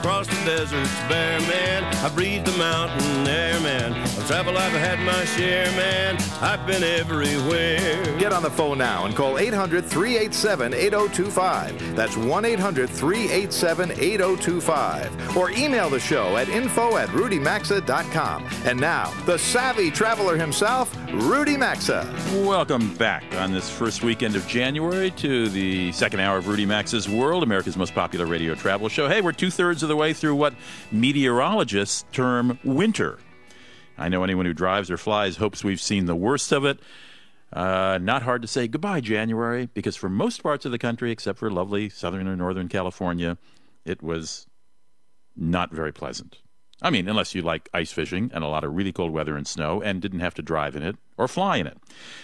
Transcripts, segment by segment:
Across the deserts bare, man. I breathe the mountain air, man. Of travel I've had my share, man. I've been everywhere. Get on the phone now and call 800 387 8025. That's 1 800 387 8025. Or email the show at info at rudymaxa.com. And now, the savvy traveler himself, Rudy Maxa. Welcome back on this first weekend of January to the second hour of Rudy Maxa's World, America's most popular radio travel show. Hey, we're two thirds of the way through what meteorologists term winter. I know anyone who drives or flies hopes we've seen the worst of it. Uh, not hard to say goodbye, January, because for most parts of the country, except for lovely southern or northern California, it was not very pleasant. I mean, unless you like ice fishing and a lot of really cold weather and snow and didn't have to drive in it or fly in it.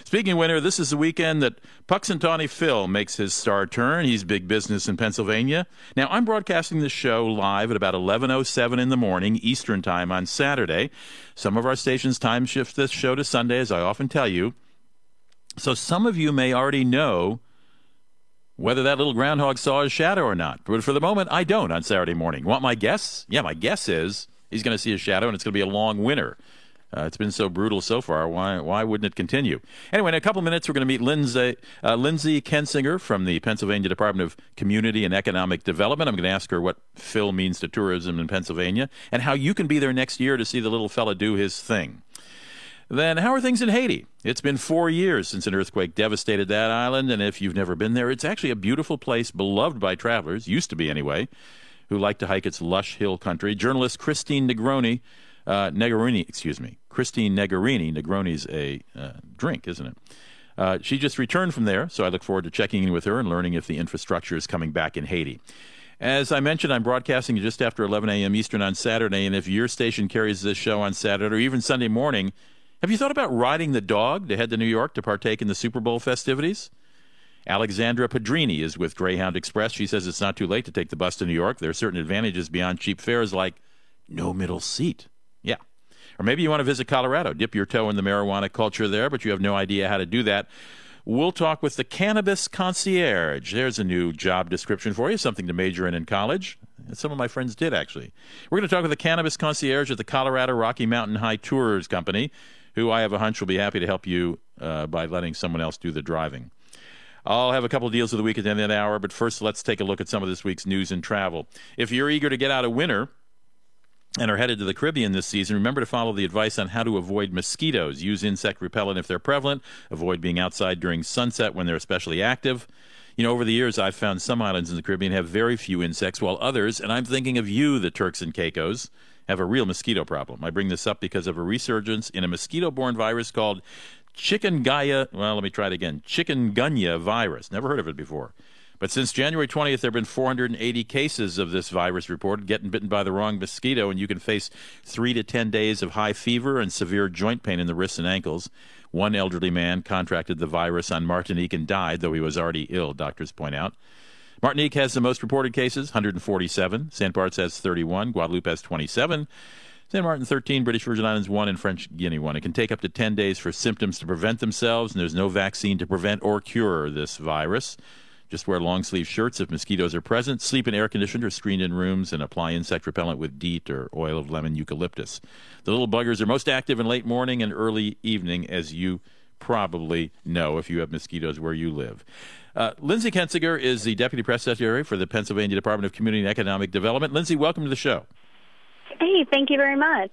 Speaking of winter, this is the weekend that Punxsutawney Phil makes his star turn. He's big business in Pennsylvania. Now, I'm broadcasting this show live at about 11:07 in the morning Eastern Time on Saturday. Some of our stations time shift this show to Sunday, as I often tell you. So some of you may already know whether that little groundhog saw his shadow or not. But for the moment, I don't on Saturday morning. Want my guess? Yeah, my guess is he's going to see a shadow, and it's going to be a long winter. Uh, it's been so brutal so far. Why why wouldn't it continue? Anyway, in a couple minutes, we're going to meet Lindsay, uh, Lindsay Kensinger from the Pennsylvania Department of Community and Economic Development. I'm going to ask her what Phil means to tourism in Pennsylvania and how you can be there next year to see the little fella do his thing. Then, how are things in Haiti? It's been four years since an earthquake devastated that island, and if you've never been there, it's actually a beautiful place beloved by travelers, used to be anyway, who like to hike its lush hill country. Journalist Christine Negroni, uh, Negarini, excuse me, Christine Negarini, Negroni's a uh, drink, isn't it? Uh, she just returned from there, so I look forward to checking in with her and learning if the infrastructure is coming back in Haiti. As I mentioned, I'm broadcasting just after 11 a.m. Eastern on Saturday, and if your station carries this show on Saturday or even Sunday morning, have you thought about riding the dog to head to New York to partake in the Super Bowl festivities? Alexandra Padrini is with Greyhound Express. She says it's not too late to take the bus to New York. There are certain advantages beyond cheap fares like no middle seat. Yeah. Or maybe you want to visit Colorado, dip your toe in the marijuana culture there, but you have no idea how to do that. We'll talk with the Cannabis Concierge. There's a new job description for you, something to major in in college. Some of my friends did, actually. We're going to talk with the Cannabis Concierge at the Colorado Rocky Mountain High Tours Company who I have a hunch will be happy to help you uh, by letting someone else do the driving. I'll have a couple of deals of the week at the end of the hour, but first let's take a look at some of this week's news and travel. If you're eager to get out of winter, and are headed to the Caribbean this season, remember to follow the advice on how to avoid mosquitoes. Use insect repellent if they're prevalent. Avoid being outside during sunset when they're especially active. You know, over the years, I've found some islands in the Caribbean have very few insects, while others, and I'm thinking of you, the Turks and Caicos, have a real mosquito problem. I bring this up because of a resurgence in a mosquito borne virus called chikungunya. Well, let me try it again chikungunya virus. Never heard of it before. But since January 20th, there have been 480 cases of this virus reported, getting bitten by the wrong mosquito, and you can face three to 10 days of high fever and severe joint pain in the wrists and ankles. One elderly man contracted the virus on Martinique and died, though he was already ill, doctors point out. Martinique has the most reported cases, 147. St. Bart's has 31. Guadeloupe has 27. St. Martin 13, British Virgin Islands 1, and French Guiana 1. It can take up to 10 days for symptoms to prevent themselves, and there's no vaccine to prevent or cure this virus. Just wear long sleeve shirts if mosquitoes are present. Sleep in air conditioned or screened in rooms and apply insect repellent with DEET or oil of lemon eucalyptus. The little buggers are most active in late morning and early evening, as you probably know if you have mosquitoes where you live. Uh, Lindsay Kensinger is the Deputy Press Secretary for the Pennsylvania Department of Community and Economic Development. Lindsay, welcome to the show. Hey, thank you very much.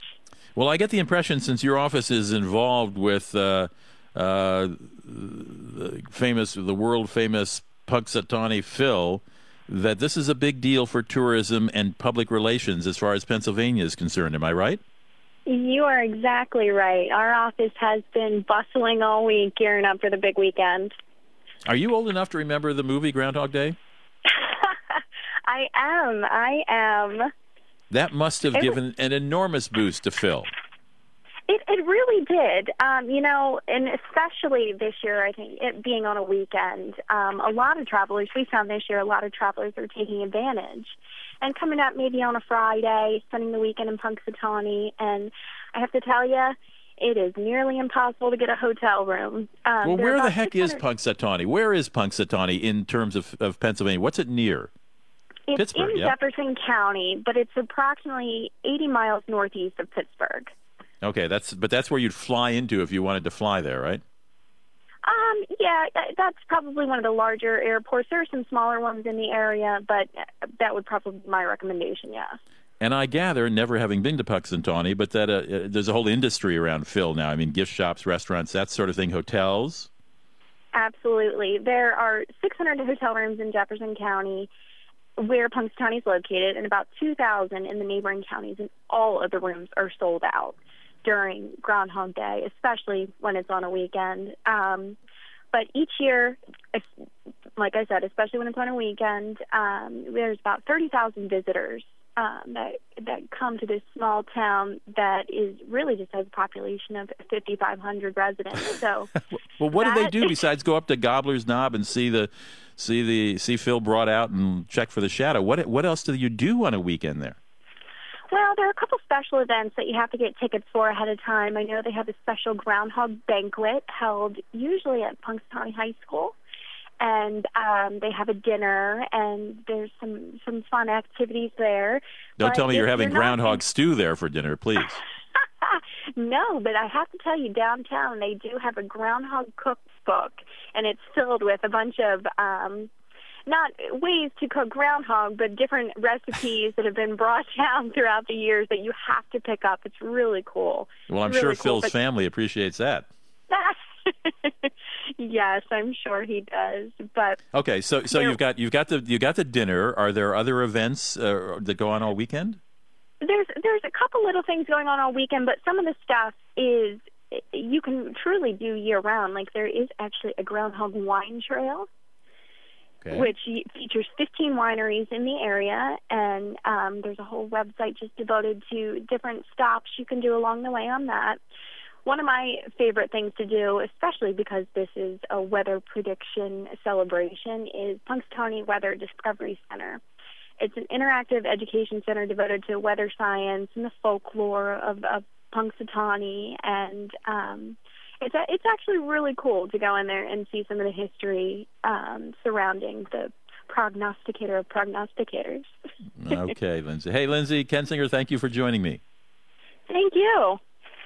Well, I get the impression since your office is involved with uh, uh, the famous, the world famous Punxsutawney Phil, that this is a big deal for tourism and public relations as far as Pennsylvania is concerned. Am I right? You are exactly right. Our office has been bustling all week, gearing up for the big weekend. Are you old enough to remember the movie Groundhog Day? I am. I am. That must have it given was, an enormous boost to Phil. It it really did. Um, you know, and especially this year, I think it being on a weekend, um, a lot of travelers we found this year, a lot of travelers are taking advantage. and coming up maybe on a Friday, spending the weekend in Punxsutawney. And I have to tell you, it is nearly impossible to get a hotel room. Um, well, where the heck is 600 Punxsutawney? Where is Punxsutawney in terms of, of Pennsylvania? What's it near? It's Pittsburgh, in. Jefferson County, but it's approximately 80 miles northeast of Pittsburgh. Okay, that's but that's where you'd fly into if you wanted to fly there, right? Um, yeah, that's probably one of the larger airports. There are some smaller ones in the area, but that would probably be my recommendation. Yeah. And I gather, never having been to Punxsutawney, but that uh, uh, there's a whole industry around Phil now. I mean, gift shops, restaurants, that sort of thing, hotels. Absolutely. There are 600 hotel rooms in Jefferson County where Punxsutawney is located and about 2,000 in the neighboring counties, and all of the rooms are sold out during Groundhog Day, especially when it's on a weekend. Um, but each year, like I said, especially when it's on a weekend, um, there's about 30,000 visitors um, that that come to this small town that is really just has a population of 5,500 residents. So. Well, what do they do besides go up to Gobbler's Knob and see the see the see Phil brought out and check for the shadow? What what else do you do on a weekend there? Well, there are a couple special events that you have to get tickets for ahead of time. I know they have a special groundhog banquet held usually at Punxsutawney High School, and um, they have a dinner and there's some some fun activities there. Don't But tell me you're having not- groundhog stew there for dinner, please. no, but I have to tell you, downtown they do have a groundhog cookbook, and it's filled with a bunch of um, not ways to cook groundhog, but different recipes that have been brought down throughout the years that you have to pick up. It's really cool. Well, I'm Really sure cool, Phil's but- family appreciates that. yes, I'm sure he does. But Okay, so so you've got you've got the you got the dinner. Are there other events uh, that go on all weekend? there's there's a couple little things going on all weekend, but some of the stuff is you can truly do year round. Like there is actually a groundhog wine trail. Okay. which features 15 wineries in the area, and um, there's a whole website just devoted to different stops you can do along the way on that. One of my favorite things to do, especially because this is a weather prediction celebration, is Punxsutawney Weather Discovery Center. It's an interactive education center devoted to weather science and the folklore of, of Punxsutawney, and um, it's a, it's actually really cool to go in there and see some of the history um, surrounding the prognosticator of prognosticators. okay, Lindsay. Hey, Lindsay Kensinger, thank you for joining me. Thank you.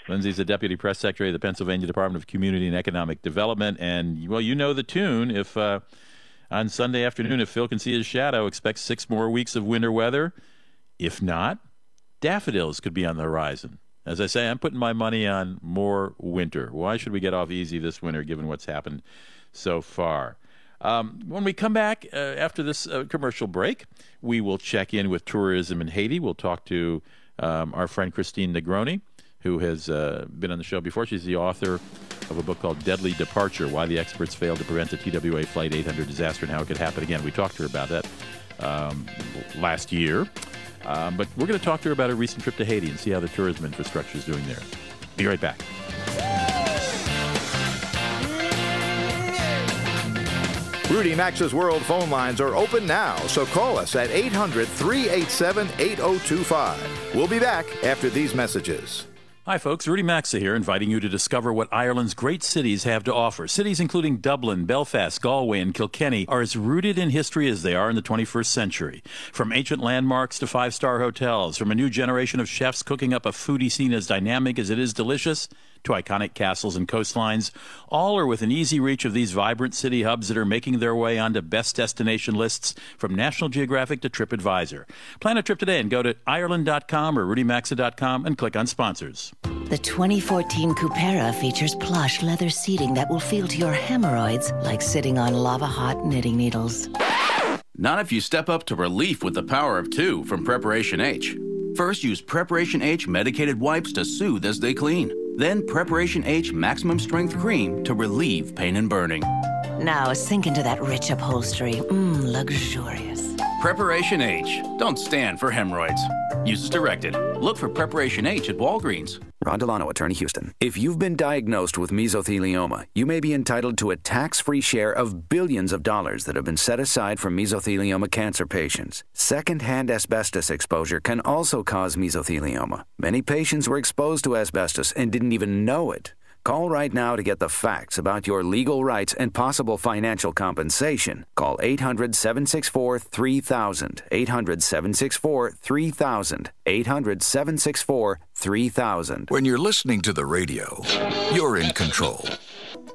Lindsay's the deputy press secretary of the Pennsylvania Department of Community and Economic Development, and well, you know the tune. If uh, on Sunday afternoon, if Phil can see his shadow, expect six more weeks of winter weather. If not, daffodils could be on the horizon. As I say, I'm putting my money on more winter. Why should we get off easy this winter, given what's happened so far? Um, when we come back uh, after this uh, commercial break, we will check in with tourism in Haiti. We'll talk to um, our friend Christine Negroni, who has uh, been on the show before. She's the author of a book called Deadly Departure Why the Experts Failed to Prevent the TWA Flight 800 Disaster and How It Could Happen Again. We talked to her about that um, last year. Um, but we're going to talk to her about a recent trip to Haiti and see how the tourism infrastructure is doing there. Be right back. Rudy Maxa's World phone lines are open now, so call us at 800 387 8025. We'll be back after these messages. Hi, folks. Rudy Maxa here, inviting you to discover what Ireland's great cities have to offer. Cities including Dublin, Belfast, Galway, and Kilkenny are as rooted in history as they are in the 21st century. From ancient landmarks to five star hotels, from a new generation of chefs cooking up a foodie scene as dynamic as it is delicious, to iconic castles and coastlines, all are within easy reach of these vibrant city hubs that are making their way onto best destination lists from National Geographic to TripAdvisor. Plan a trip today and go to Ireland.com or RudyMaxa.com and click on sponsors. The 2014 Cupera features plush leather seating that will feel to your hemorrhoids like sitting on lava hot knitting needles. Not if you step up to relief with the power of two from Preparation H. First, use Preparation H medicated wipes to soothe as they clean. Then, Preparation H maximum strength cream to relieve pain and burning. Now sink into that rich upholstery. Mmm, luxurious. Preparation H. Don't stand for hemorrhoids. Use as directed. Look for Preparation H at Walgreens. Ron Delano, Attorney Houston. If you've been diagnosed with mesothelioma, you may be entitled to a tax free share of billions of dollars that have been set aside for mesothelioma cancer patients. Secondhand asbestos exposure can also cause mesothelioma. Many patients were exposed to asbestos and didn't even know it. Call right now to get the facts about your legal rights and possible financial compensation. Call 800 764 3000. 800 764 3000. 800 764 3000. When you're listening to the radio, you're in control.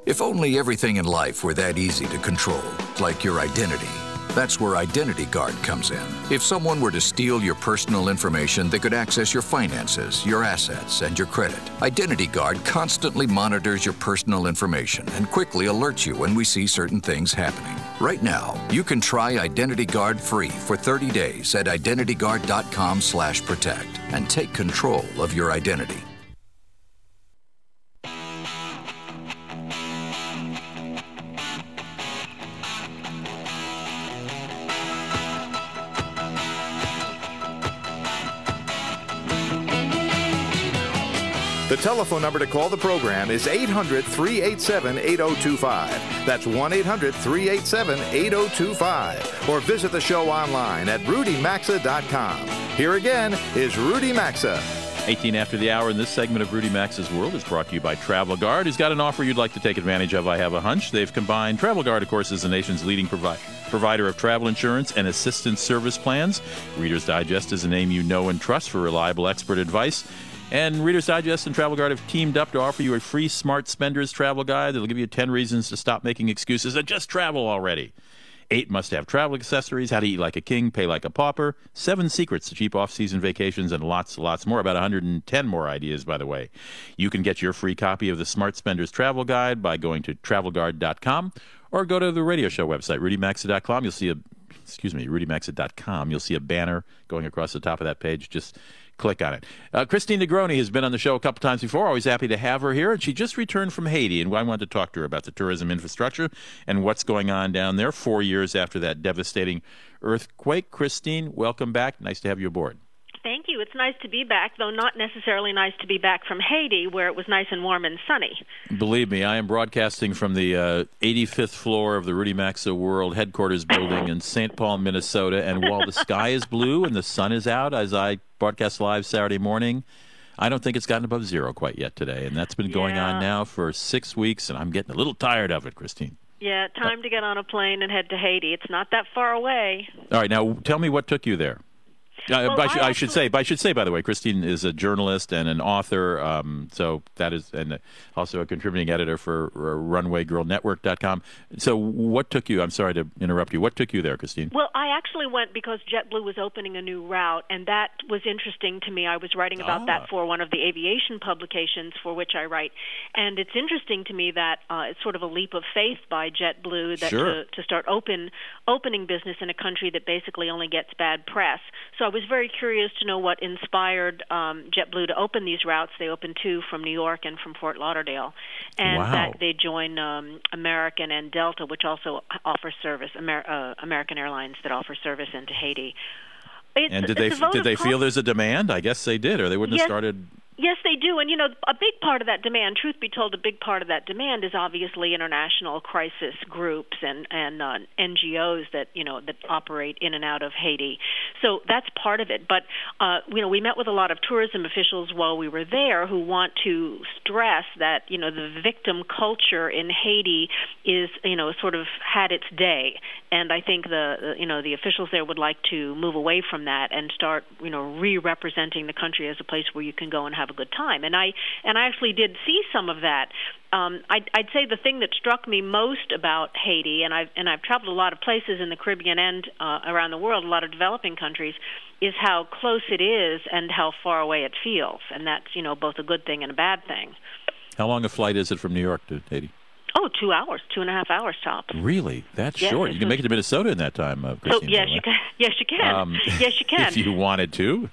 If only everything in life were that easy to control, like your identity. That's where Identity Guard comes in. If someone were to steal your personal information, they could access your finances, your assets, and your credit. Identity Guard constantly monitors your personal information and quickly alerts you when we see certain things happening. Right now, you can try Identity Guard free for 30 days at identityguard.com/protect and take control of your identity. The telephone number to call the program is 800 387 8025. That's 1 800 387 8025. Or visit the show online at rudymaxa.com. Here again is Rudy Maxa. 18 after the hour, in this segment of Rudy Maxa's World is brought to you by Travel Guard, who's got an offer you'd like to take advantage of, I have a hunch. They've combined Travel Guard, of course, is the nation's leading provi- provider of travel insurance and assistance service plans. Reader's Digest is a name you know and trust for reliable expert advice. And Reader's Digest and Travel Guard have teamed up to offer you a free Smart Spenders travel guide that'll give you 10 reasons to stop making excuses and just travel already. Eight must have travel accessories, how to eat like a king, pay like a pauper, seven secrets to cheap off season vacations, and lots, lots more. About 110 more ideas, by the way. You can get your free copy of the Smart Spenders Travel Guide by going to travelguard.com or go to the radio show website, rudymaxa.com. You'll see a, excuse me, rudymaxa.com. You'll see a banner going across the top of that page. Just click on it. Uh, Christine Negroni has been on the show a couple times before. Always happy to have her here. And she just returned from Haiti, and I wanted to talk to her about the tourism infrastructure and what's going on down there four years after that devastating earthquake. Christine, welcome back. Nice to have you aboard. Thank you. It's nice to be back, though not necessarily nice to be back from Haiti, where it was nice and warm and sunny. Believe me, I am broadcasting from the uh, 85th floor of the Rudy Maxa World headquarters building in St. Paul, Minnesota. And while the sky is blue and the sun is out as I broadcast live Saturday morning, I don't think it's gotten above zero quite yet today. And that's been going Yeah. on now for six weeks, and I'm getting a little tired of it, Christine. Yeah, time to get on a plane and head to Haiti. It's not that far away. All right, now tell me what took you there. Uh, Well, I, should, I I should say, but I should say, by the way, Christine is a journalist and an author. Um, so that is, and also a contributing editor for uh, RunwayGirlNetwork.com. So, what took you? I'm sorry to interrupt you. What took you there, Christine? Well, I actually went because JetBlue was opening a new route, and that was interesting to me. I was writing about Ah. that for one of the aviation publications for which I write, and it's interesting to me that uh, it's sort of a leap of faith by JetBlue that Sure. to, to start open opening business in a country that basically only gets bad press. So I was very curious to know what inspired um, JetBlue to open these routes. They opened two from New York and from Fort Lauderdale, and Wow. that they join um, American and Delta, which also offer service. Amer- uh, American Airlines that offer service into Haiti. It's, And did they it's a vote did they feel there's a demand? I guess they did, or they wouldn't Yes. have started. Yes, they do. And, you know, a big part of that demand, truth be told, a big part of that demand is obviously international crisis groups and, and uh, NGOs that, you know, that operate in and out of Haiti. So that's part of it. But, uh, you know, we met with a lot of tourism officials while we were there who want to stress that, you know, the victim culture in Haiti is, you know, sort of had its day. And I think the, you know, the officials there would like to move away from that and start, you know, re-representing the country as a place where you can go and have a good time. And I and I actually did see some of that. Um, I'd, I'd say the thing that struck me most about Haiti, and I've and I've traveled a lot of places in the Caribbean and uh, around the world, a lot of developing countries, is how close it is and how far away it feels, and that's you know both a good thing and a bad thing. How long a flight is it from New York to Haiti? Oh, two hours, two and a half hours tops. Really, that's Yes, short. You can was- make it to Minnesota in that time, uh, So Christine. by yes, you can. Yes, you can. Um, yes, you can. if you wanted to.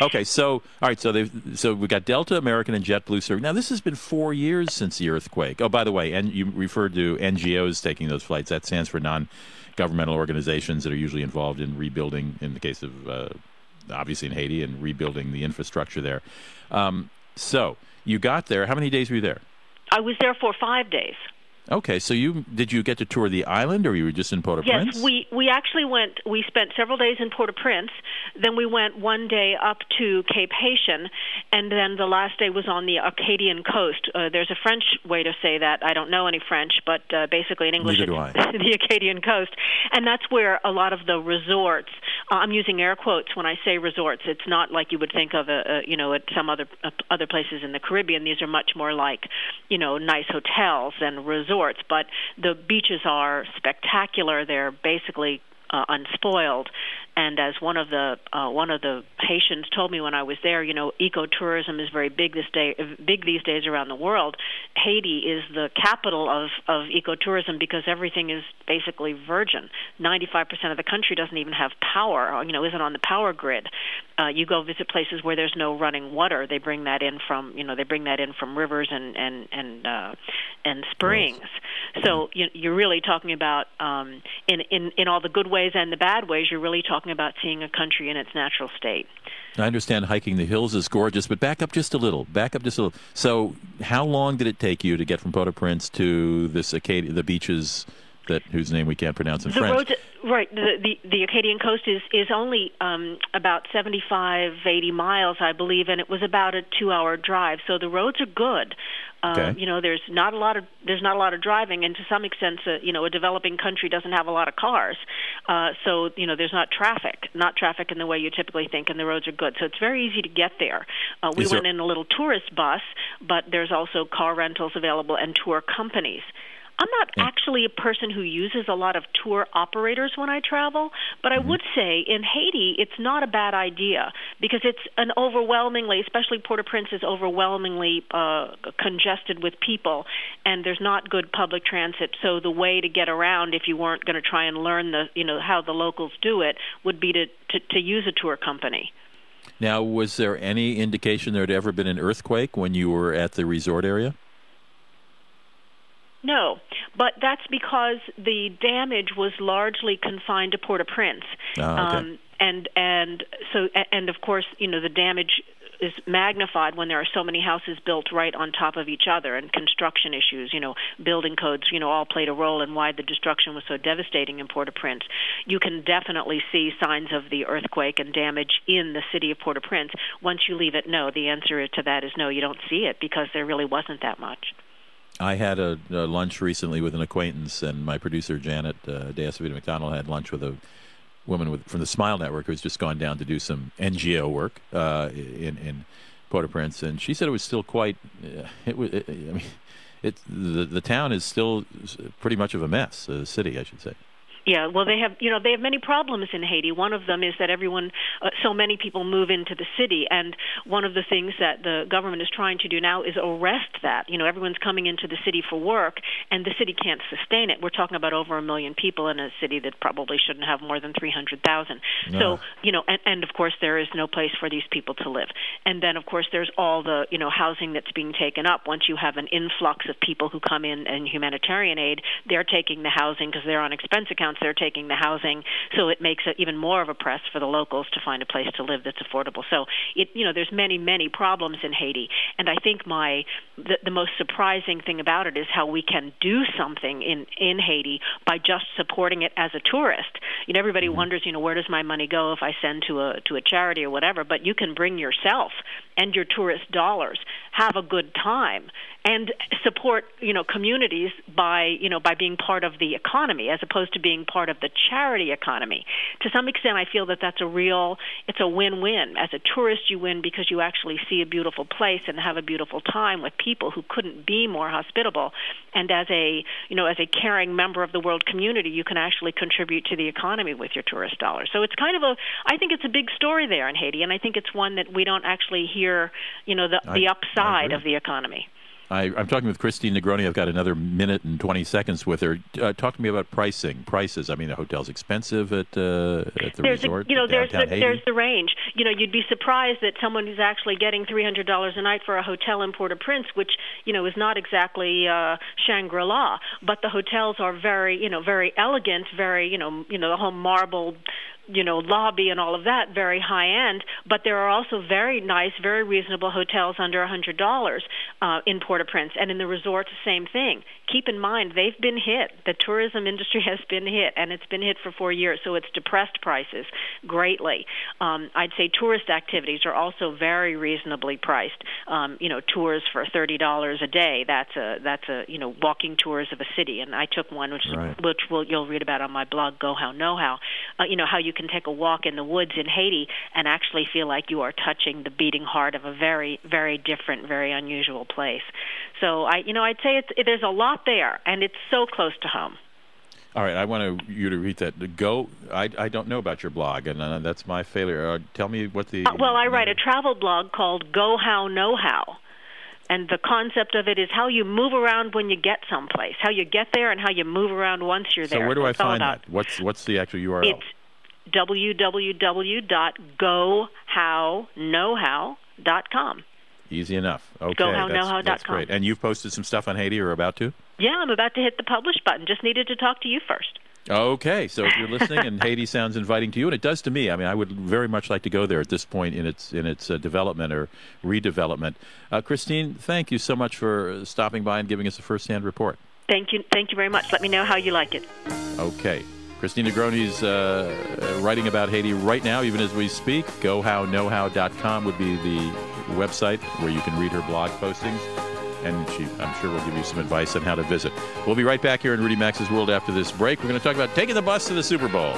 okay, so all right, so they so we got Delta, American, and JetBlue serving. Now this has been four years since the earthquake. Oh, by the way, and you referred to NGOs taking those flights. That stands for non-governmental organizations that are usually involved in rebuilding. In the case of uh, obviously in Haiti and rebuilding the infrastructure there. Um, so you got there. How many days were you there? I was there for five days. Okay, so you did you get to tour the island, or you were just in Port-au-Prince? Yes, we we actually went. We spent several days in Port-au-Prince. Then we went one day up to Cape Haitian, and then the last day was on the Acadian coast. Uh, there's a French way to say that. I don't know any French, but uh, basically in English, Neither it's the Acadian coast, and that's where a lot of the resorts. Uh, I'm using air quotes when I say resorts. It's not like you would think of a, a you know at some other uh, other places in the Caribbean. These are much more like you know nice hotels and resorts resorts, but the beaches are spectacular. They're basically uh, unspoiled. And as one of the uh, one of the Haitians told me when I was there, you know, ecotourism is very big this day, big these days around the world. Haiti is the capital of of ecotourism because everything is basically virgin. Ninety five percent of the country doesn't even have power, you know, isn't on the power grid. Uh, you go visit places where there's no running water. They bring that in from, you know, they bring that in from rivers and and and uh, and springs. So you, you're really talking about um, in in in all the good ways and the bad ways. You're really talking about seeing a country in its natural state. I understand hiking the hills is gorgeous, but back up just a little. Back up just a little. So, how long did it take you to get from Port-au-Prince to this Acadia, the beaches that whose name we can't pronounce in the French? Roads, right. The, the the Acadian coast is is only um, about 75, 80 miles, I believe, and it was about a two-hour drive. So the roads are good. Uh, Okay. You know, there's not a lot of there's not a lot of driving, and to some extent, uh, you know, a developing country doesn't have a lot of cars, uh, so you know, there's not traffic, not traffic in the way you typically think, and the roads are good, so it's very easy to get there. Uh, we there- went in a little tourist bus, but there's also car rentals available and tour companies. I'm not actually a person who uses a lot of tour operators when I travel, but I would say in Haiti it's not a bad idea because it's an overwhelmingly, especially Port-au-Prince is overwhelmingly uh, congested with people, and there's not good public transit. So the way to get around, if you weren't going to try and learn the, you know, how the locals do it, would be to to, to use a tour company. Now, was there any indication there had ever been an earthquake when you were at the resort area? No, but that's because the damage was largely confined to Port-au-Prince, Ah, okay. um, and and so and of course you know the damage is magnified when there are so many houses built right on top of each other and construction issues you know building codes you know all played a role in why the destruction was so devastating in Port-au-Prince. You can definitely see signs of the earthquake and damage in the city of Port-au-Prince. Once you leave it no the answer to that is no you don't see it because there really wasn't that much I had a, a lunch recently with an acquaintance, and my producer Janet uh, Deasavita McDonald had lunch with a woman with, from the Smile Network who's just gone down to do some NGO work uh, in in Port-au-Prince, and she said it was still quite. Uh, it was. I mean, it the the town is still pretty much of a mess. The city, I should say. Yeah, well, they have you know they have many problems in Haiti. One of them is that everyone, uh, so many people move into the city, and one of the things that the government is trying to do now is arrest that. You know, everyone's coming into the city for work, and the city can't sustain it. We're talking about over a million people in a city that probably shouldn't have more than three hundred thousand. So Ah. you know, and, and of course there is no place for these people to live. And then of course there's all the you know housing that's being taken up. Once you have an influx of people who come in and humanitarian aid, they're taking the housing because they're on expense accounts. They're taking the housing, so it makes it even more of a press for the locals to find a place to live that's affordable. So it you know there's many many problems in Haiti, and I think my the, the most surprising thing about it is how we can do something in in Haiti by just supporting it as a tourist. You know, everybody mm-hmm. wonders, you know, where does my money go if I send to a to a charity or whatever? But you can bring yourself and your tourist dollars, have a good time, and support you know communities by you know by being part of the economy as opposed to being part of the charity economy. To some extent, I feel that that's a real it's a win-win. As a tourist, you win because you actually see a beautiful place and have a beautiful time with people who couldn't be more hospitable. And as a you know as a caring member of the world community, you can actually contribute to the economy with your tourist dollars. So it's kind of a I think it's a big story there in Haiti, and I think it's one that we don't actually hear you know the I- the upside of the economy. I, I'm talking with Christine Negroni. I've got another minute and 20 seconds with her. Uh, talk to me about pricing. Prices. I mean, the hotel's expensive at uh, at the there's resort. a, you know there's the, Haiti. there's the range. You know, you'd be surprised that someone who's actually getting three hundred dollars a night for a hotel in Port-au-Prince, which you know is not exactly uh, Shangri-La, but the hotels are very you know very elegant, very you know you know the whole marble you know lobby and all of that very high end but there are also very nice very reasonable hotels under a hundred dollars uh, in Port-au-Prince and in the resorts same thing. Keep in mind they've been hit. The tourism industry has been hit and it's been hit for four years so it's depressed prices greatly. Um, I'd say tourist activities are also very reasonably priced. Um, you know tours for thirty dollars a day that's a that's a you know walking tours of a city. And I took one which right. which will you'll read about on my blog Go How Know How. Uh, you know how you can take a walk in the woods in Haiti and actually feel like you are touching the beating heart of a very, very different, very unusual place. So I, you know, I'd say it's there's a lot there, and it's so close to home. All right, I want to, you to read that. Go. I, I don't know about your blog, and uh, that's my failure. Uh, tell me what the. Uh, well, I write a travel blog called Go How Know How. And the concept of it is how you move around when you get someplace, how you get there, and how you move around once you're there. So where do so I find that? What's what's the actual URL? It's www.gohowknowhow.com. Easy enough. Okay, GoHowKnowHow.com. That's great. And you've posted some stuff on Haiti or about to? Yeah, I'm about to hit the publish button. Just needed to talk to you first. Okay, so if you're listening and Haiti sounds inviting to you, and it does to me. I mean, I would very much like to go there at this point in its in its uh, development or redevelopment. Uh, Christine, thank you so much for stopping by and giving us a first-hand report. Thank you, thank you very much. Let me know how you like it. Okay. Christina Negroni's uh, writing about Haiti right now, even as we speak. GoHowKnowHow.com would be the website where you can read her blog postings. And she, I'm sure, will give you some advice on how to visit. We'll be right back here in Rudy Maxa's World after this break. We're going to talk about taking the bus to the Super Bowl.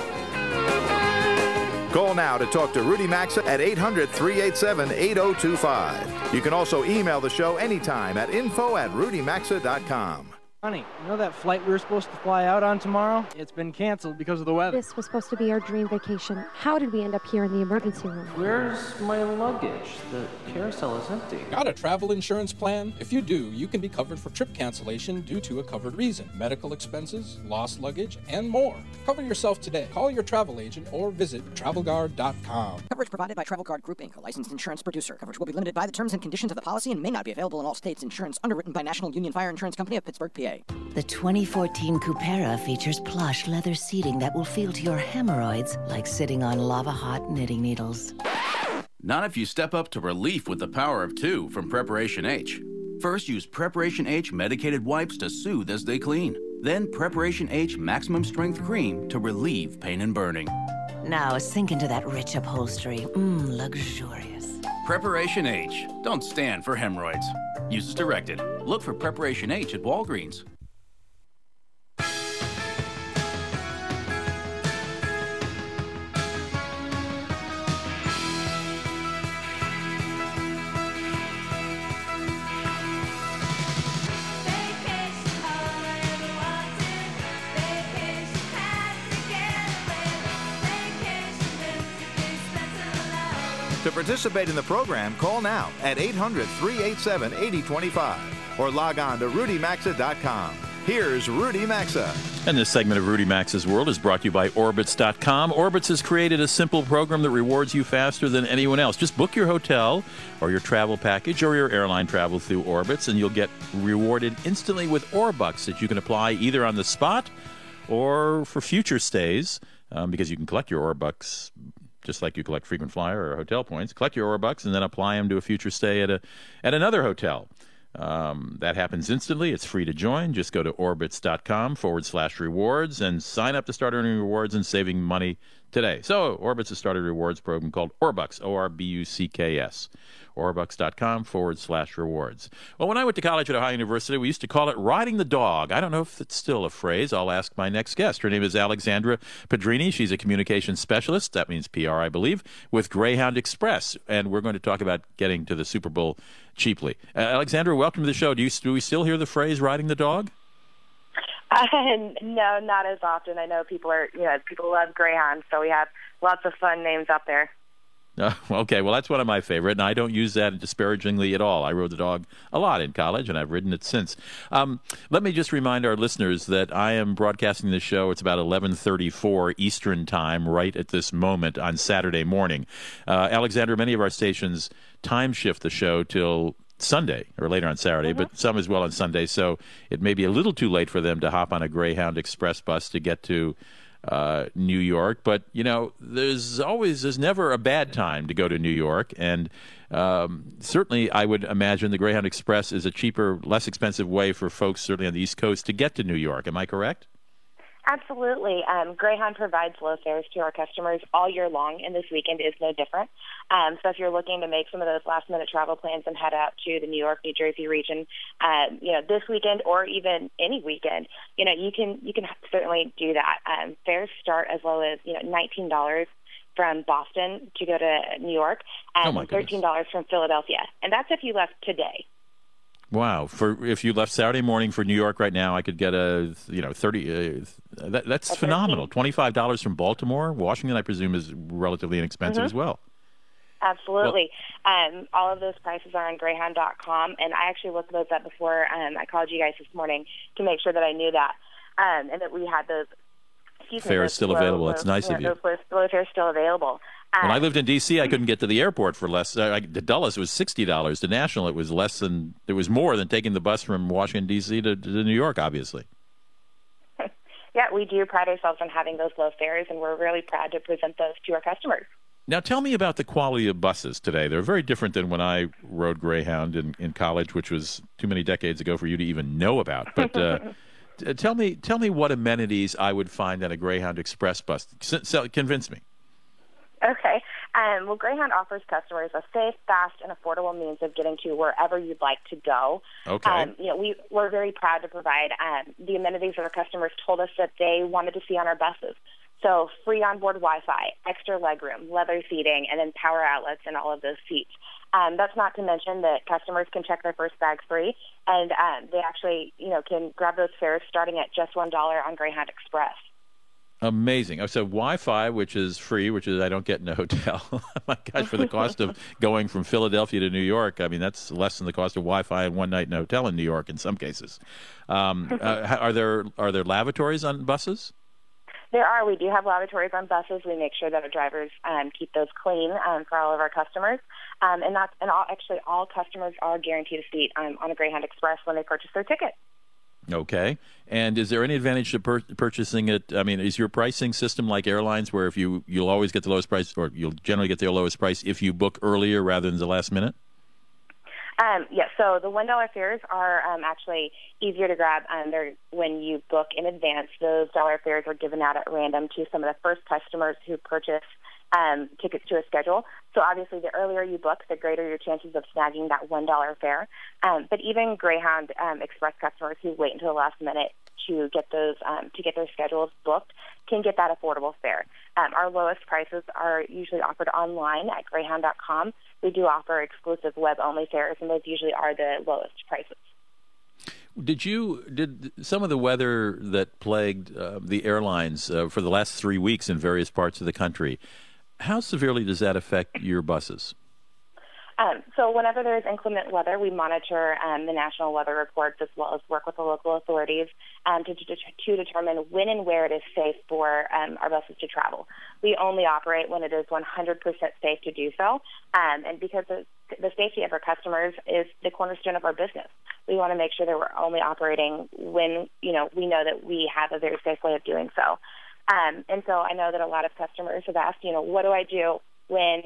Call now to talk to Rudy Maxa at 800 387 8025. You can also email the show anytime at info at rudymaxa.com. Honey, you know that flight we were supposed to fly out on tomorrow? It's been canceled because of the weather. This was supposed to be our dream vacation. How did we end up here in the emergency room? Where's my luggage? The carousel is empty. Got a travel insurance plan? If you do, you can be covered for trip cancellation due to a covered reason, medical expenses, lost luggage, and more. Cover yourself today. Call your travel agent or visit travelguard.com. Coverage provided by Travel Guard Group Inc., a licensed insurance producer. Coverage will be limited by the terms and conditions of the policy and may not be available in all states. Insurance underwritten by National Union Fire Insurance Company of Pittsburgh, PA. The 2014 Cupera features plush leather seating that will feel to your hemorrhoids like sitting on lava hot knitting needles. Not if you step up to relief with the power of two from Preparation H. First, use Preparation H medicated wipes to soothe as they clean. Then, Preparation H maximum strength cream to relieve pain and burning. Now, sink into that rich upholstery. Mmm, luxurious. Preparation H. Don't stand for hemorrhoids. Use as directed. Look for Preparation H at Walgreens. Participate in the program, call now at 800 387 8025 or log on to rudymaxa.com. Here's Rudy Maxa. And this segment of Rudy Maxa's World is brought to you by Orbitz.com. Orbitz has created a simple program that rewards you faster than anyone else. Just book your hotel or your travel package or your airline travel through Orbitz, and you'll get rewarded instantly with Orbucks that you can apply either on the spot or for future stays um, because you can collect your Orbucks just like you collect frequent flyer or hotel points. Collect your Orbucks and then apply them to a future stay at a at another hotel. Um, that happens instantly. It's free to join. Just go to orbitz.com forward slash rewards and sign up to start earning rewards and saving money today. So, Orbitz has started a rewards program called Orbucks, O R B U C K S orbucks.com forward slash rewards. Well, when I went to college at Ohio University, we used to call it riding the dog. I don't know if it's still a phrase. I'll ask my next guest. Her name is Alexandra Pedrini. She's a communications specialist. That means PR, I believe, with Greyhound Express. And we're going to talk about getting to the Super Bowl cheaply. Uh, Alexandra, welcome to the show. Do, you, do we still hear the phrase riding the dog? Uh, no, not as often. I know people are, you know, people love Greyhound, so we have lots of fun names up there. Uh, okay, well, that's one of my favorite, and I don't use that disparagingly at all. I rode the dog a lot in college, and I've ridden it since. Um, let me just remind our listeners that I am broadcasting this show. It's about 11:34 Eastern Time, right at this moment on Saturday morning. Uh, Alexander, many of our stations time shift the show till Sunday or later on Saturday, mm-hmm. but some as well on Sunday. So it may be a little too late for them to hop on a Greyhound Express bus to get to uh, New York. But you know, there's always there's never a bad time to go to New York, and um, certainly I would imagine the Greyhound Express is a cheaper, less expensive way for folks certainly on the East Coast to get to New York. Am I correct? Absolutely. Um, Greyhound provides low fares to our customers all year long, and this weekend is no different. Um, so if you're looking to make some of those last minute travel plans and head out to the New York, New Jersey region, um, you know, this weekend or even any weekend, you know, you can you can certainly do that. Um, fares start as low as you know nineteen dollars from Boston to go to New York, and $13 from Philadelphia, and that's if you left today. Wow! For if you left Saturday morning for New York right now, I could get a you know thirty. Uh, that, that's phenomenal. Twenty five dollars from Baltimore, Washington. I presume is relatively inexpensive Mhm. as well. Absolutely. um, all of those prices are on Greyhound.com, and I actually looked those up before um, I called you guys this morning to make sure that I knew that, um, and that we had those. Excuse me, Fares still low- available. That's low- nice of you. Those low, low fares still available. When I Um, lived in D.C., I couldn't get to the airport for less. Uh, I- to Dulles, it was sixty dollars. To National, it was less than. It was more than taking the bus from Washington D.C. to, to New York. Obviously. yeah, we do pride ourselves on having those low fares, and we're really proud to present those to our customers. Now, tell me about the quality of buses today. They're very different than when I rode Greyhound in, in college, which was too many decades ago for you to even know about. But uh, t- tell me, tell me what amenities I would find on a Greyhound Express bus. S- so, convince me. Okay. Um, well, Greyhound offers customers a safe, fast, and affordable means of getting to wherever you'd like to go. Okay. Um, you know, we, we're very proud to provide um, the amenities that our customers told us that they wanted to see on our buses. So free onboard Wi-Fi, extra legroom, leather seating, and then power outlets in all of those seats. Um, that's not to mention that customers can check their first bag free, and um, they actually, you know, can grab those fares starting at just one dollar on Greyhound Express. Amazing. Oh, so Wi-Fi, which is free, which is I don't get in a hotel. My gosh, for the cost of going from Philadelphia to New York, I mean that's less than the cost of Wi-Fi and one night in a hotel in New York in some cases. Um, uh, are there are there lavatories on buses? There are. We do have lavatories on buses. We make sure that our drivers um, keep those clean um, for all of our customers. Um, and that's and all, actually all customers are guaranteed a seat um, on a Greyhound Express when they purchase their ticket. Okay. And is there any advantage to pur- purchasing it? I mean, is your pricing system like airlines, where if you you'll always get the lowest price, or you'll generally get the lowest price if you book earlier rather than the last minute? Um, yes, so the one dollar fares are um, actually easier to grab. Um, they're when you book in advance. Those dollar fares are given out at random to some of the first customers who purchase um, tickets to a schedule. So obviously, the earlier you book, the greater your chances of snagging that one dollar fare. Um, but even Greyhound um, Express customers who wait until the last minute to get those um, to get their schedules booked can get that affordable fare. Um, our lowest prices are usually offered online at Greyhound.com. We do offer exclusive web-only fares, and those usually are the lowest prices. Did you did some of the weather that plagued uh, the airlines uh, for the last three weeks in various parts of the country? How severely does that affect your buses? Um, so whenever there's inclement weather, we monitor um, the national weather reports as well as work with the local authorities um, to, to, to determine when and where it is safe for um, our buses to travel. We only operate when it is 100% safe to do so, um, and because the, the safety of our customers is the cornerstone of our business. We want to make sure that we're only operating when you know we know that we have a very safe way of doing so. Um, and so I know that a lot of customers have asked, you know, what do I do when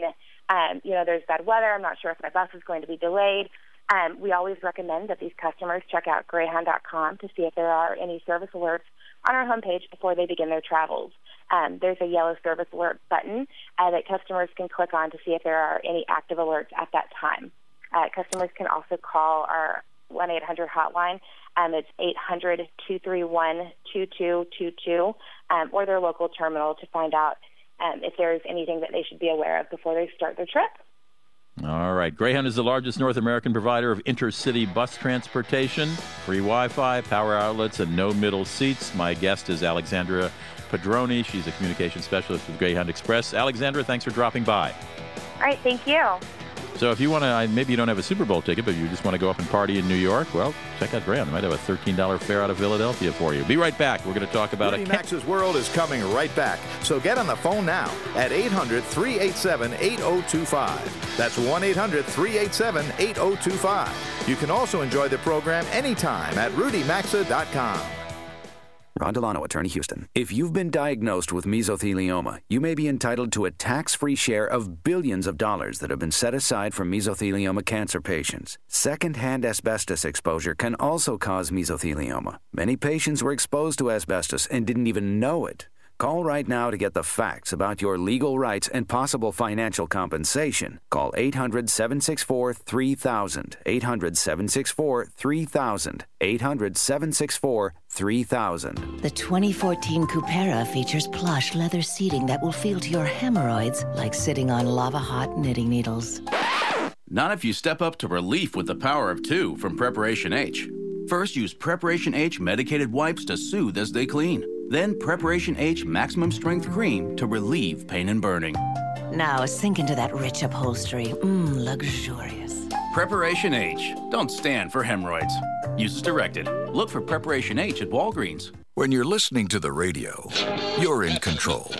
um, you know, there's bad weather. I'm not sure if my bus is going to be delayed. Um, we always recommend that these customers check out Greyhound.com to see if there are any service alerts on our homepage before they begin their travels. Um, there's a yellow service alert button uh, that customers can click on to see if there are any active alerts at that time. Uh, customers can also call our 1 800 hotline. Um, it's 800 231 2222 um, or their local terminal to find out um, if there's anything that they should be aware of before they start their trip. All right. Greyhound is the largest North American provider of intercity bus transportation, free Wi Fi, power outlets, and no middle seats. My guest is Alexandra Padroni. She's a communication specialist with Greyhound Express. Alexandra, thanks for dropping by. All right, thank you. So, if you want to, maybe you don't have a Super Bowl ticket, but you just want to go up and party in New York, well, check out Greyhound. They might have a $13 fare out of Philadelphia for you. Be right back. We're going to talk about Rudy it. Maxa's World is coming right back. So get on the phone now at 800 387 8025. That's 1 800 387 8025. You can also enjoy the program anytime at rudymaxa.com. Ron Delano, Attorney Houston. If you've been diagnosed with mesothelioma, you may be entitled to a tax free share of billions of dollars that have been set aside for mesothelioma cancer patients. Second hand asbestos exposure can also cause mesothelioma. Many patients were exposed to asbestos and didn't even know it. Call right now to get the facts about your legal rights and possible financial compensation. Call 800 764 3000. 800 764 3000. 800 764 3000. The 2014 Cupera features plush leather seating that will feel to your hemorrhoids like sitting on lava hot knitting needles. Not if you step up to relief with the power of two from Preparation H. First, use Preparation H medicated wipes to soothe as they clean. Then Preparation H Maximum Strength Cream to relieve pain and burning. Now sink into that rich upholstery. Mmm, luxurious. Preparation H. Don't stand for hemorrhoids. Use as directed. Look for Preparation H at Walgreens. When you're listening to the radio, you're in control.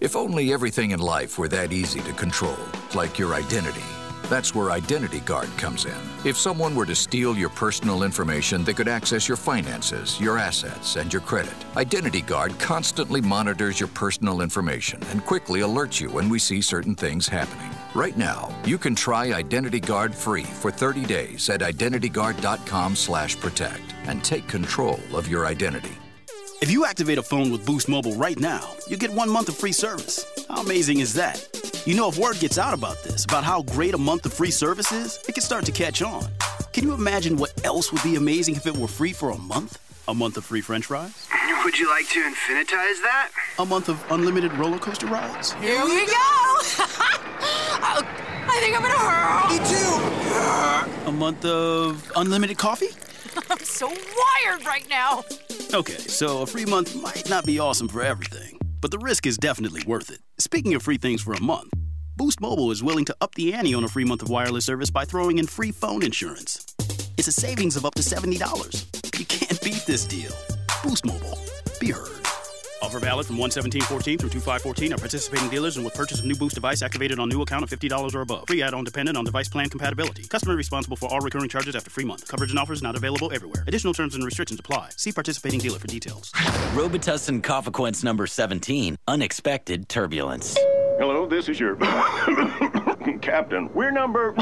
If only everything in life were that easy to control, like your identity. That's where Identity Guard comes in. If someone were to steal your personal information, they could access your finances, your assets, and your credit. Identity Guard constantly monitors your personal information and quickly alerts you when we see certain things happening. Right now, you can try Identity Guard free for 30 days at identityguard.com/protect and take control of your identity. If you activate a phone with Boost Mobile right now, you get one month of free service. How amazing is that? You know, if word gets out about this, about how great a month of free service is, it can start to catch on. Can you imagine what else would be amazing if it were free for a month? A month of free french fries? Would you like to infinitize that? A month of unlimited roller coaster rides? Here we go! Oh, I think I'm gonna hurl. Me too. A month of unlimited coffee? I'm so wired right now. Okay, so a free month might not be awesome for everything, but the risk is definitely worth it. Speaking of free things for a month, Boost Mobile is willing to up the ante on a free month of wireless service by throwing in free phone insurance. It's a savings of up to $70. You can't beat this deal. Boost Mobile. Be heard. Offer valid from 117.14 through 25.14 at participating dealers and with purchase of new Boost device activated on new account of $50 or above. Free add-on dependent on device plan compatibility. Customer responsible for all recurring charges after free month. Coverage and offers not available everywhere. Additional terms and restrictions apply. See participating dealer for details. Robitussin Coughsequence number 17. Unexpected turbulence. Hello, this is your captain. We're number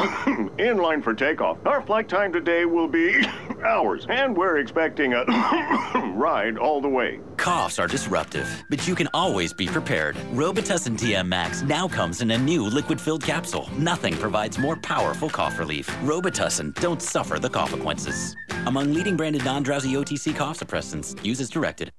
in line for takeoff. Our flight time today will be hours, and we're expecting a ride all the way. Coughs are disruptive, but you can always be prepared. Robitussin DM Max now comes in a new liquid-filled capsule. Nothing provides more powerful cough relief. Robitussin, don't suffer the consequences. Among leading branded non-drowsy OTC cough suppressants, use as directed.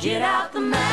Get out the map,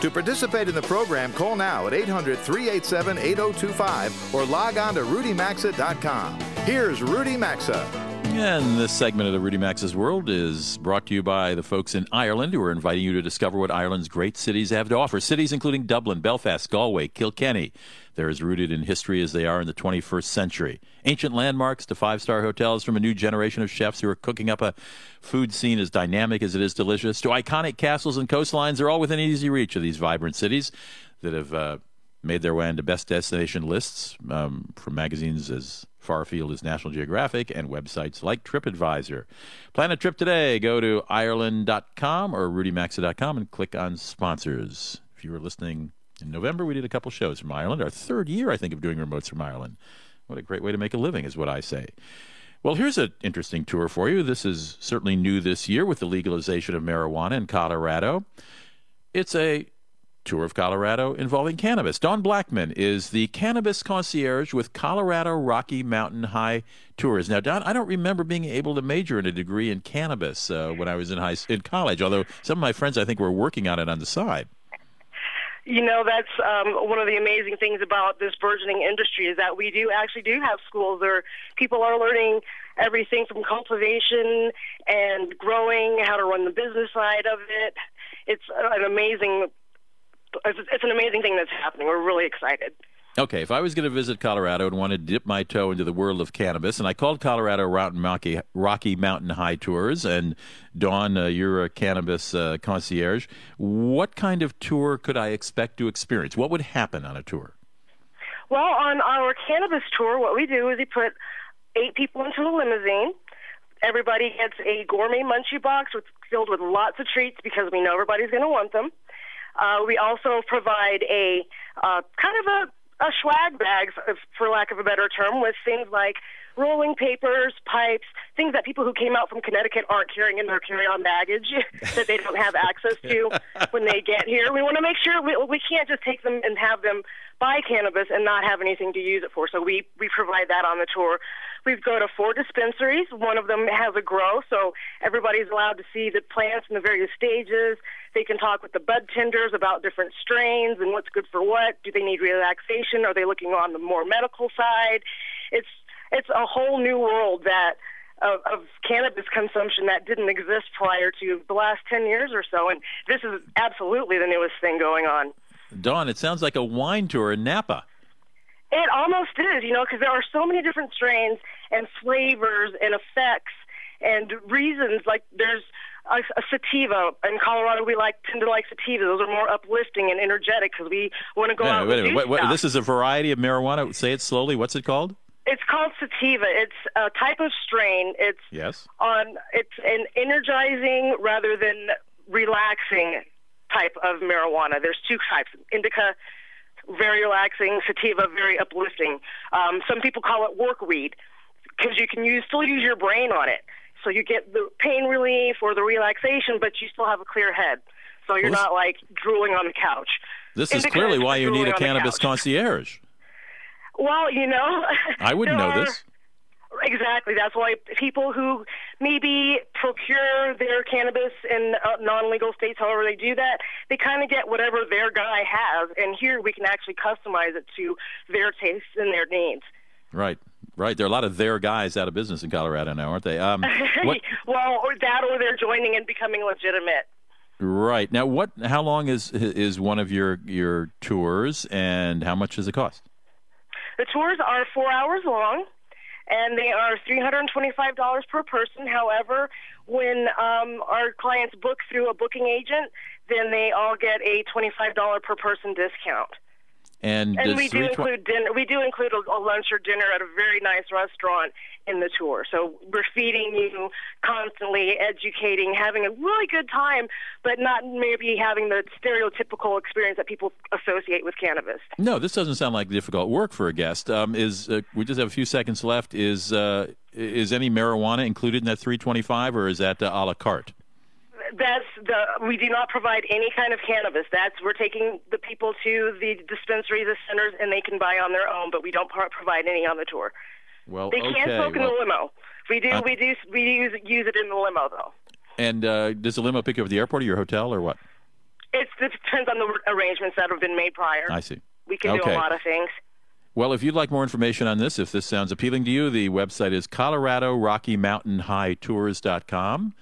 To participate in the program, call now at 800 387 8025 or log on to rudymaxa.com. Here's Rudy Maxa. And this segment of the Rudy Maxa's World is brought to you by the folks in Ireland who are inviting you to discover what Ireland's great cities have to offer. Cities including Dublin, Belfast, Galway, Kilkenny. They're as rooted in history as they are in the 21st century. Ancient landmarks to five star hotels from a new generation of chefs who are cooking up a food scene as dynamic as it is delicious, to iconic castles and coastlines. They're all within easy reach of these vibrant cities that have uh, made their way into best destination lists um, from magazines as far afield as National Geographic and websites like TripAdvisor. Plan a trip today. Go to Ireland.com or RudyMaxa.com and click on sponsors. If you were listening in November, we did a couple shows from Ireland. Our third year, I think, of doing remotes from Ireland. What a great way to make a living, is what I say. Well, here's an interesting tour for you. This is certainly new this year with the legalization of marijuana in Colorado. It's a tour of Colorado involving cannabis. Don Blackman is the cannabis concierge with Colorado Rocky Mountain High Tours. Now, Don, I don't remember being able to major in a degree in cannabis uh, when I was in high in college. Although some of my friends, I think, were working on it on the side. You know, that's um, one of the amazing things about this burgeoning industry is that we do actually do have schools where people are learning everything from cultivation and growing, how to run the business side of it. It's an amazing it's, it's an amazing thing that's happening. We're really excited. Okay, if I was going to visit Colorado and wanted to dip my toe into the world of cannabis, and I called Colorado Rocky, Rocky Mountain High Tours, and Dawn, uh, you're a cannabis uh, concierge, what kind of tour could I expect to experience? What would happen on a tour? Well, on our cannabis tour, what we do is we put eight people into a limousine. Everybody gets a gourmet munchie box with, filled with lots of treats because we know everybody's going to want them. Uh, we also provide a uh, kind of a a swag bag, for lack of a better term, with things like rolling papers, pipes, things that people who came out from Connecticut aren't carrying in their carry-on baggage that they don't have access to when they get here. We want to make sure we, we can't just take them and have them buy cannabis and not have anything to use it for. So we we provide that on the tour. We go to four dispensaries. One of them has a grow, so everybody's allowed to see the plants in the various stages. They can talk with the bud tenders about different strains and what's good for what. Do they need relaxation? Are they looking on the more medical side? It's it's a whole new world that of, of cannabis consumption that didn't exist prior to the last 10 years or so. And this is absolutely the newest thing going on. Dawn, it sounds like a wine tour in Napa. It almost is, you know, because there are so many different strains and flavors and effects and reasons. Like there's a, a sativa in Colorado. We like tend to like sativa. Those are more uplifting and energetic because we want to go yeah, out. Wait and a do minute. Wait, stuff. this is a variety of marijuana. Say it slowly. What's it called? It's called sativa. It's a type of strain. It's Yes. on. It's an energizing rather than relaxing type of marijuana. There's two types: indica, very relaxing; sativa, very uplifting. Um, some people call it work weed because you can use still use your brain on it. So you get the pain relief or the relaxation, but you still have a clear head. So you're Well, not like drooling on the couch. This is clearly why you need a cannabis concierge. Well, you know, I wouldn't know are- this. Exactly. That's why people who maybe procure their cannabis in uh, non-legal states, however they do that, they kind of get whatever their guy has, and here we can actually customize it to their tastes and their needs. Right. Right. There are a lot of their guys out of business in Colorado now, aren't they? Um, what, well, or that, or they're joining and becoming legitimate. right. Now, what? How long is is one of your your tours, and how much does it cost? The tours are four hours long, and they are $325 per person. However, when um, our clients book through a booking agent, then they all get a $25 per person discount. And, And we do 320 include dinner. We do include a, a lunch or dinner at a very nice restaurant in the tour. So we're feeding you constantly, educating, having a really good time, but not maybe having the stereotypical experience that people associate with cannabis. No, this doesn't sound like difficult work for a guest. Um, is uh, we just have a few seconds left? Is uh, is any marijuana included in that 325, or is that uh, a la carte? That's the. We do not provide any kind of cannabis. That's we're taking the people to the dispensaries, the centers, and they can buy on their own. But we don't pro- provide any on the tour. Well, they okay. can smoke in well- the limo. We do. Uh, we do. We use use it in the limo though. and uh, does the limo pick you up at the airport or your hotel or what? It's, it depends on the arrangements that have been made prior. I see. We can do a lot of things. Well, if you'd like more information on this, if this sounds appealing to you, the website is colorado rocky mountain high tours.com.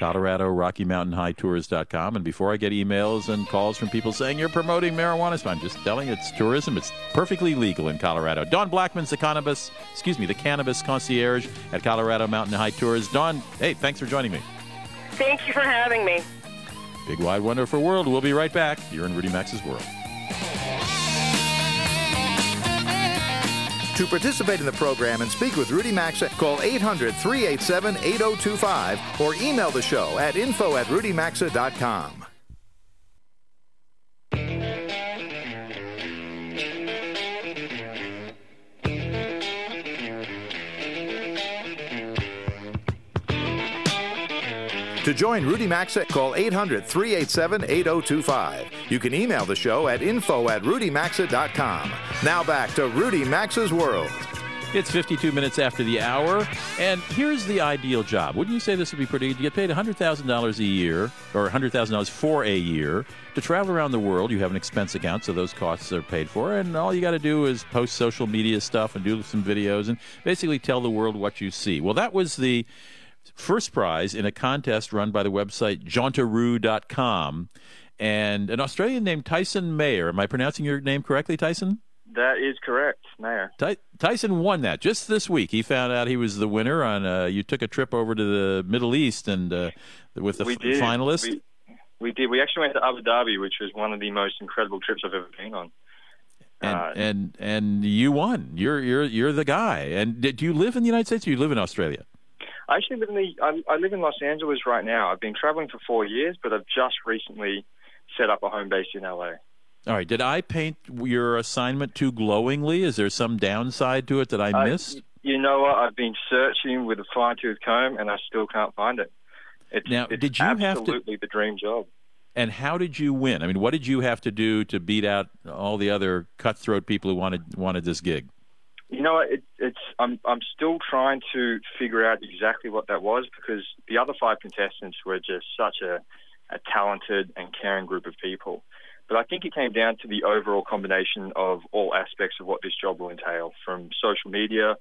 Colorado Rocky Mountain High Tours.com. And before I get emails and calls from people saying you're promoting marijuana, I'm just telling you it's tourism. It's perfectly legal in Colorado. Don Blackman's the cannabis, excuse me, the cannabis concierge at Colorado Mountain High Tours. Don, hey, thanks for joining me. Thank you for having me. Big Wide Wonderful World. We'll be right back. You're in Rudy Maxa's World. To participate in the program and speak with Rudy Maxa, call 800 387 8025 or email the show at info at rudymaxa.com. To join Rudy Maxa, call 800 387 8025. You can email the show at info at rudymaxa.com. Now back to Rudy Maxa's World. It's 52 minutes after the hour, and here's the ideal job. Wouldn't you say this would be pretty? You get paid $100,000 a year, or $100,000 for a year, to travel around the world. You have an expense account, so those costs are paid for, and all you got to do is post social media stuff and do some videos and basically tell the world what you see. Well, that was the first prize in a contest run by the website jauntaroo.com. And an Australian named Tyson Mayer. Am I pronouncing your name correctly, Tyson? That is correct, Mayer. Ty- Tyson won that just this week. He found out he was the winner on. Uh, you took a trip over to the Middle East and uh, with the we f- did. finalist. We, we did. We actually went to Abu Dhabi, which was one of the most incredible trips I've ever been on. and, uh, and and you won. You're you're you're the guy. And do you live in the United States or you live in Australia? I actually live in the. I, I live in Los Angeles right now. I've been traveling for four years, but I've just recently set up a home base in LA. All right. Did I paint your assignment too glowingly? Is there some downside to it that I Uh, missed? You know what? I've been searching with a fine tooth comb, and I still can't find it. It's, Now, it's did you have to- absolutely the dream job. And how did you win? I mean, what did you have to do to beat out all the other cutthroat people who wanted wanted this gig? You know, what? it, it's I'm I'm still trying to figure out exactly what that was because the other five contestants were just such a, a talented and caring group of people. But I think it came down to the overall combination of all aspects of what this job will entail, from social media,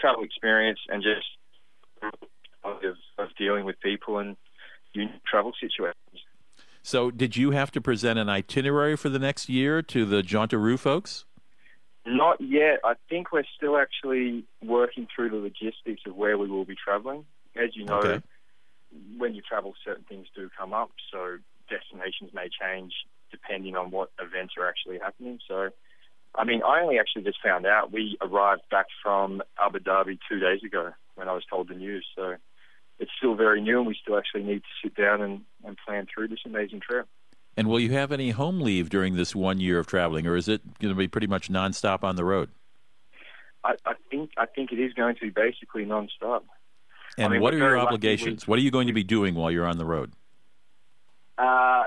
travel experience, and just of, of dealing with people and unique travel situations. So, did you have to present an itinerary for the next year to the Jauntaroo folks? Not yet. I think we're still actually working through the logistics of where we will be traveling. As you know, Okay. when you travel, certain things do come up, so destinations may change depending on what events are actually happening. So, I mean, I only actually just found out. We arrived back from Abu Dhabi two days ago when I was told the news. So, it's still very new, and we still actually need to sit down and, and plan through this amazing trip. And will you have any home leave during this one year of traveling, or is it going to be pretty much nonstop on the road? I, I think I think it is going to be basically nonstop. And mean, what we're your obligations? What are you going to be doing while you're on the road? Uh,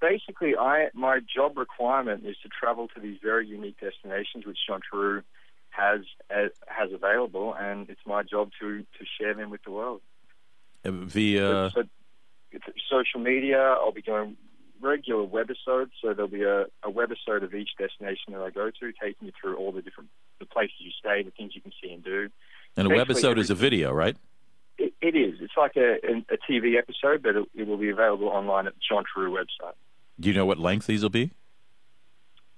basically I my job requirement is to travel to these very unique destinations which Jauntaroo has uh, has available, and it's my job to to share them with the world. Uh, Via So, it's social media, I'll be doing regular webisodes. So there'll be a, a webisode of each destination that I go to, taking you through all the different the places you stay, the things you can see and do. and a webisode is a video, right? It, it is. It's like a, a TV episode, but it, it will be available online at the Jauntaroo website. Do you know what length these will be?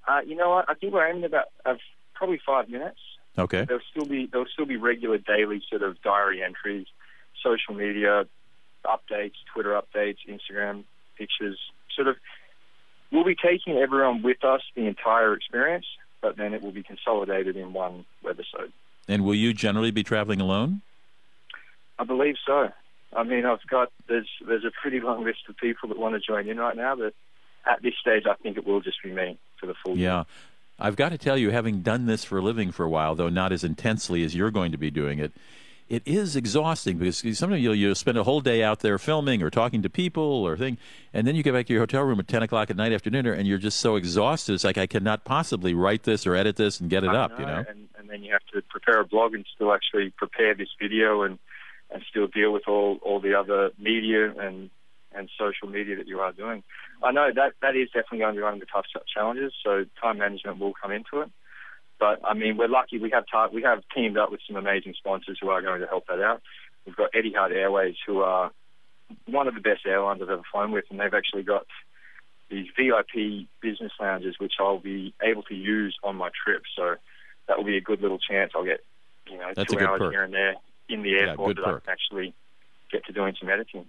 Uh, you know what? I think we're aiming about uh, probably five minutes. Okay. There'll still be there'll still be regular daily sort of diary entries, social media updates, Twitter updates, Instagram pictures. Sort of, we'll be taking everyone with us the entire experience, but then it will be consolidated in one webisode. And will you generally be traveling alone? I believe so. I mean, I've got there's there's a pretty long list of people that want to join in right now, but at this stage, I think it will just be me for the full. Yeah. I've got to tell you, having done this for a living for a while, though not as intensely as you're going to be doing it, it is exhausting because sometimes you'll, you'll spend a whole day out there filming or talking to people or thing, and then you get back to your hotel room at 10 o'clock at night after dinner and you're just so exhausted. It's like, I cannot possibly write this or edit this and get it I up, you know? And, and then you have to prepare a blog and still actually prepare this video and and still deal with all all the other media and and social media that you are doing. I know that that is definitely going to be one of the tough challenges. So time management will come into it. But I mean, we're lucky. We have ta- we have teamed up with some amazing sponsors who are going to help that out. We've got Etihad Airways, who are one of the best airlines I've ever flown with, and they've actually got these VIP business lounges, which I'll be able to use on my trip. So that will be a good little chance. I'll get you know That's two hours perk. here and there in the airport good that I can actually get to doing some editing.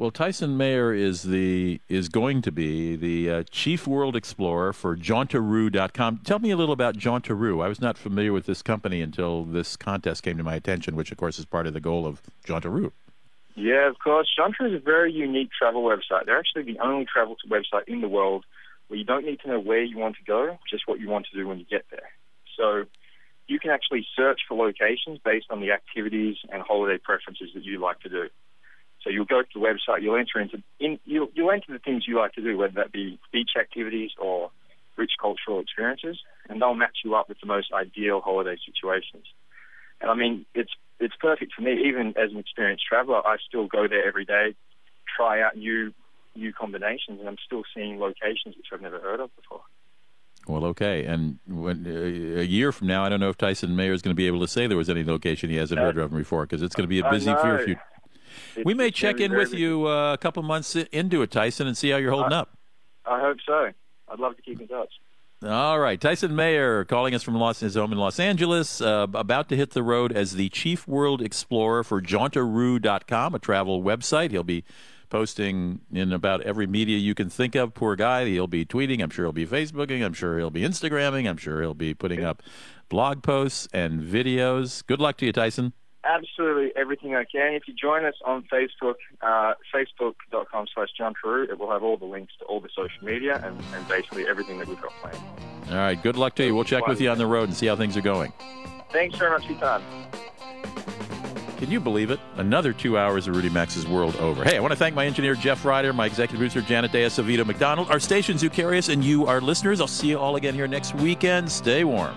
Well, Tyson Mayer is the is going to be the uh, chief world explorer for Jauntaroo.com. Tell me a little about Jauntaroo. I was not familiar with this company until this contest came to my attention, which of course is part of the goal of Jauntaroo. Yeah, of course. Jauntaroo is a very unique travel website. They're actually the only travel website in the world where you don't need to know where you want to go, just what you want to do when you get there. So you can actually search for locations based on the activities and holiday preferences that you like to do. So you'll go to the website, you'll enter into in, you'll, you'll enter the things you like to do, whether that be beach activities or rich cultural experiences, and they'll match you up with the most ideal holiday situations. And I mean, it's it's perfect for me. Even as an experienced traveler, I still go there every day, try out new new combinations, and I'm still seeing locations which I've never heard of before. Well, okay. And when, uh, a year from now, I don't know if Tyson Mayer is going to be able to say there was any location he hasn't heard of before because it's going to be a busy few. few It's- we may check in with you uh, a couple months into it, Tyson, and see how you're holding up. I hope so. I'd love to keep in touch. All right, Tyson Mayer calling us from Los, his home in Los Angeles, uh, about to hit the road as the chief world explorer for Jauntaroo.com, a travel website. He'll be posting in about every media you can think of. Poor guy. He'll be tweeting. I'm sure he'll be Facebooking. I'm sure he'll be Instagramming. I'm sure he'll be putting up blog posts and videos. Good luck to you, Tyson. Absolutely everything I can. If you join us on Facebook, uh, facebook.com slash Jauntaroo, it will have all the links to all the social media and, and basically everything that we've got planned. All right, good luck to you. We'll check with you on the road and see how things are going. Thanks very much for your time. Can you believe it? Another two hours of Rudy Maxa's World over. Hey, I want to thank my engineer, Jeff Ryder, my executive producer, Janet Deas, Savita McDonald, our stations who carry us, and you, our listeners. I'll see you all again here next weekend. Stay warm.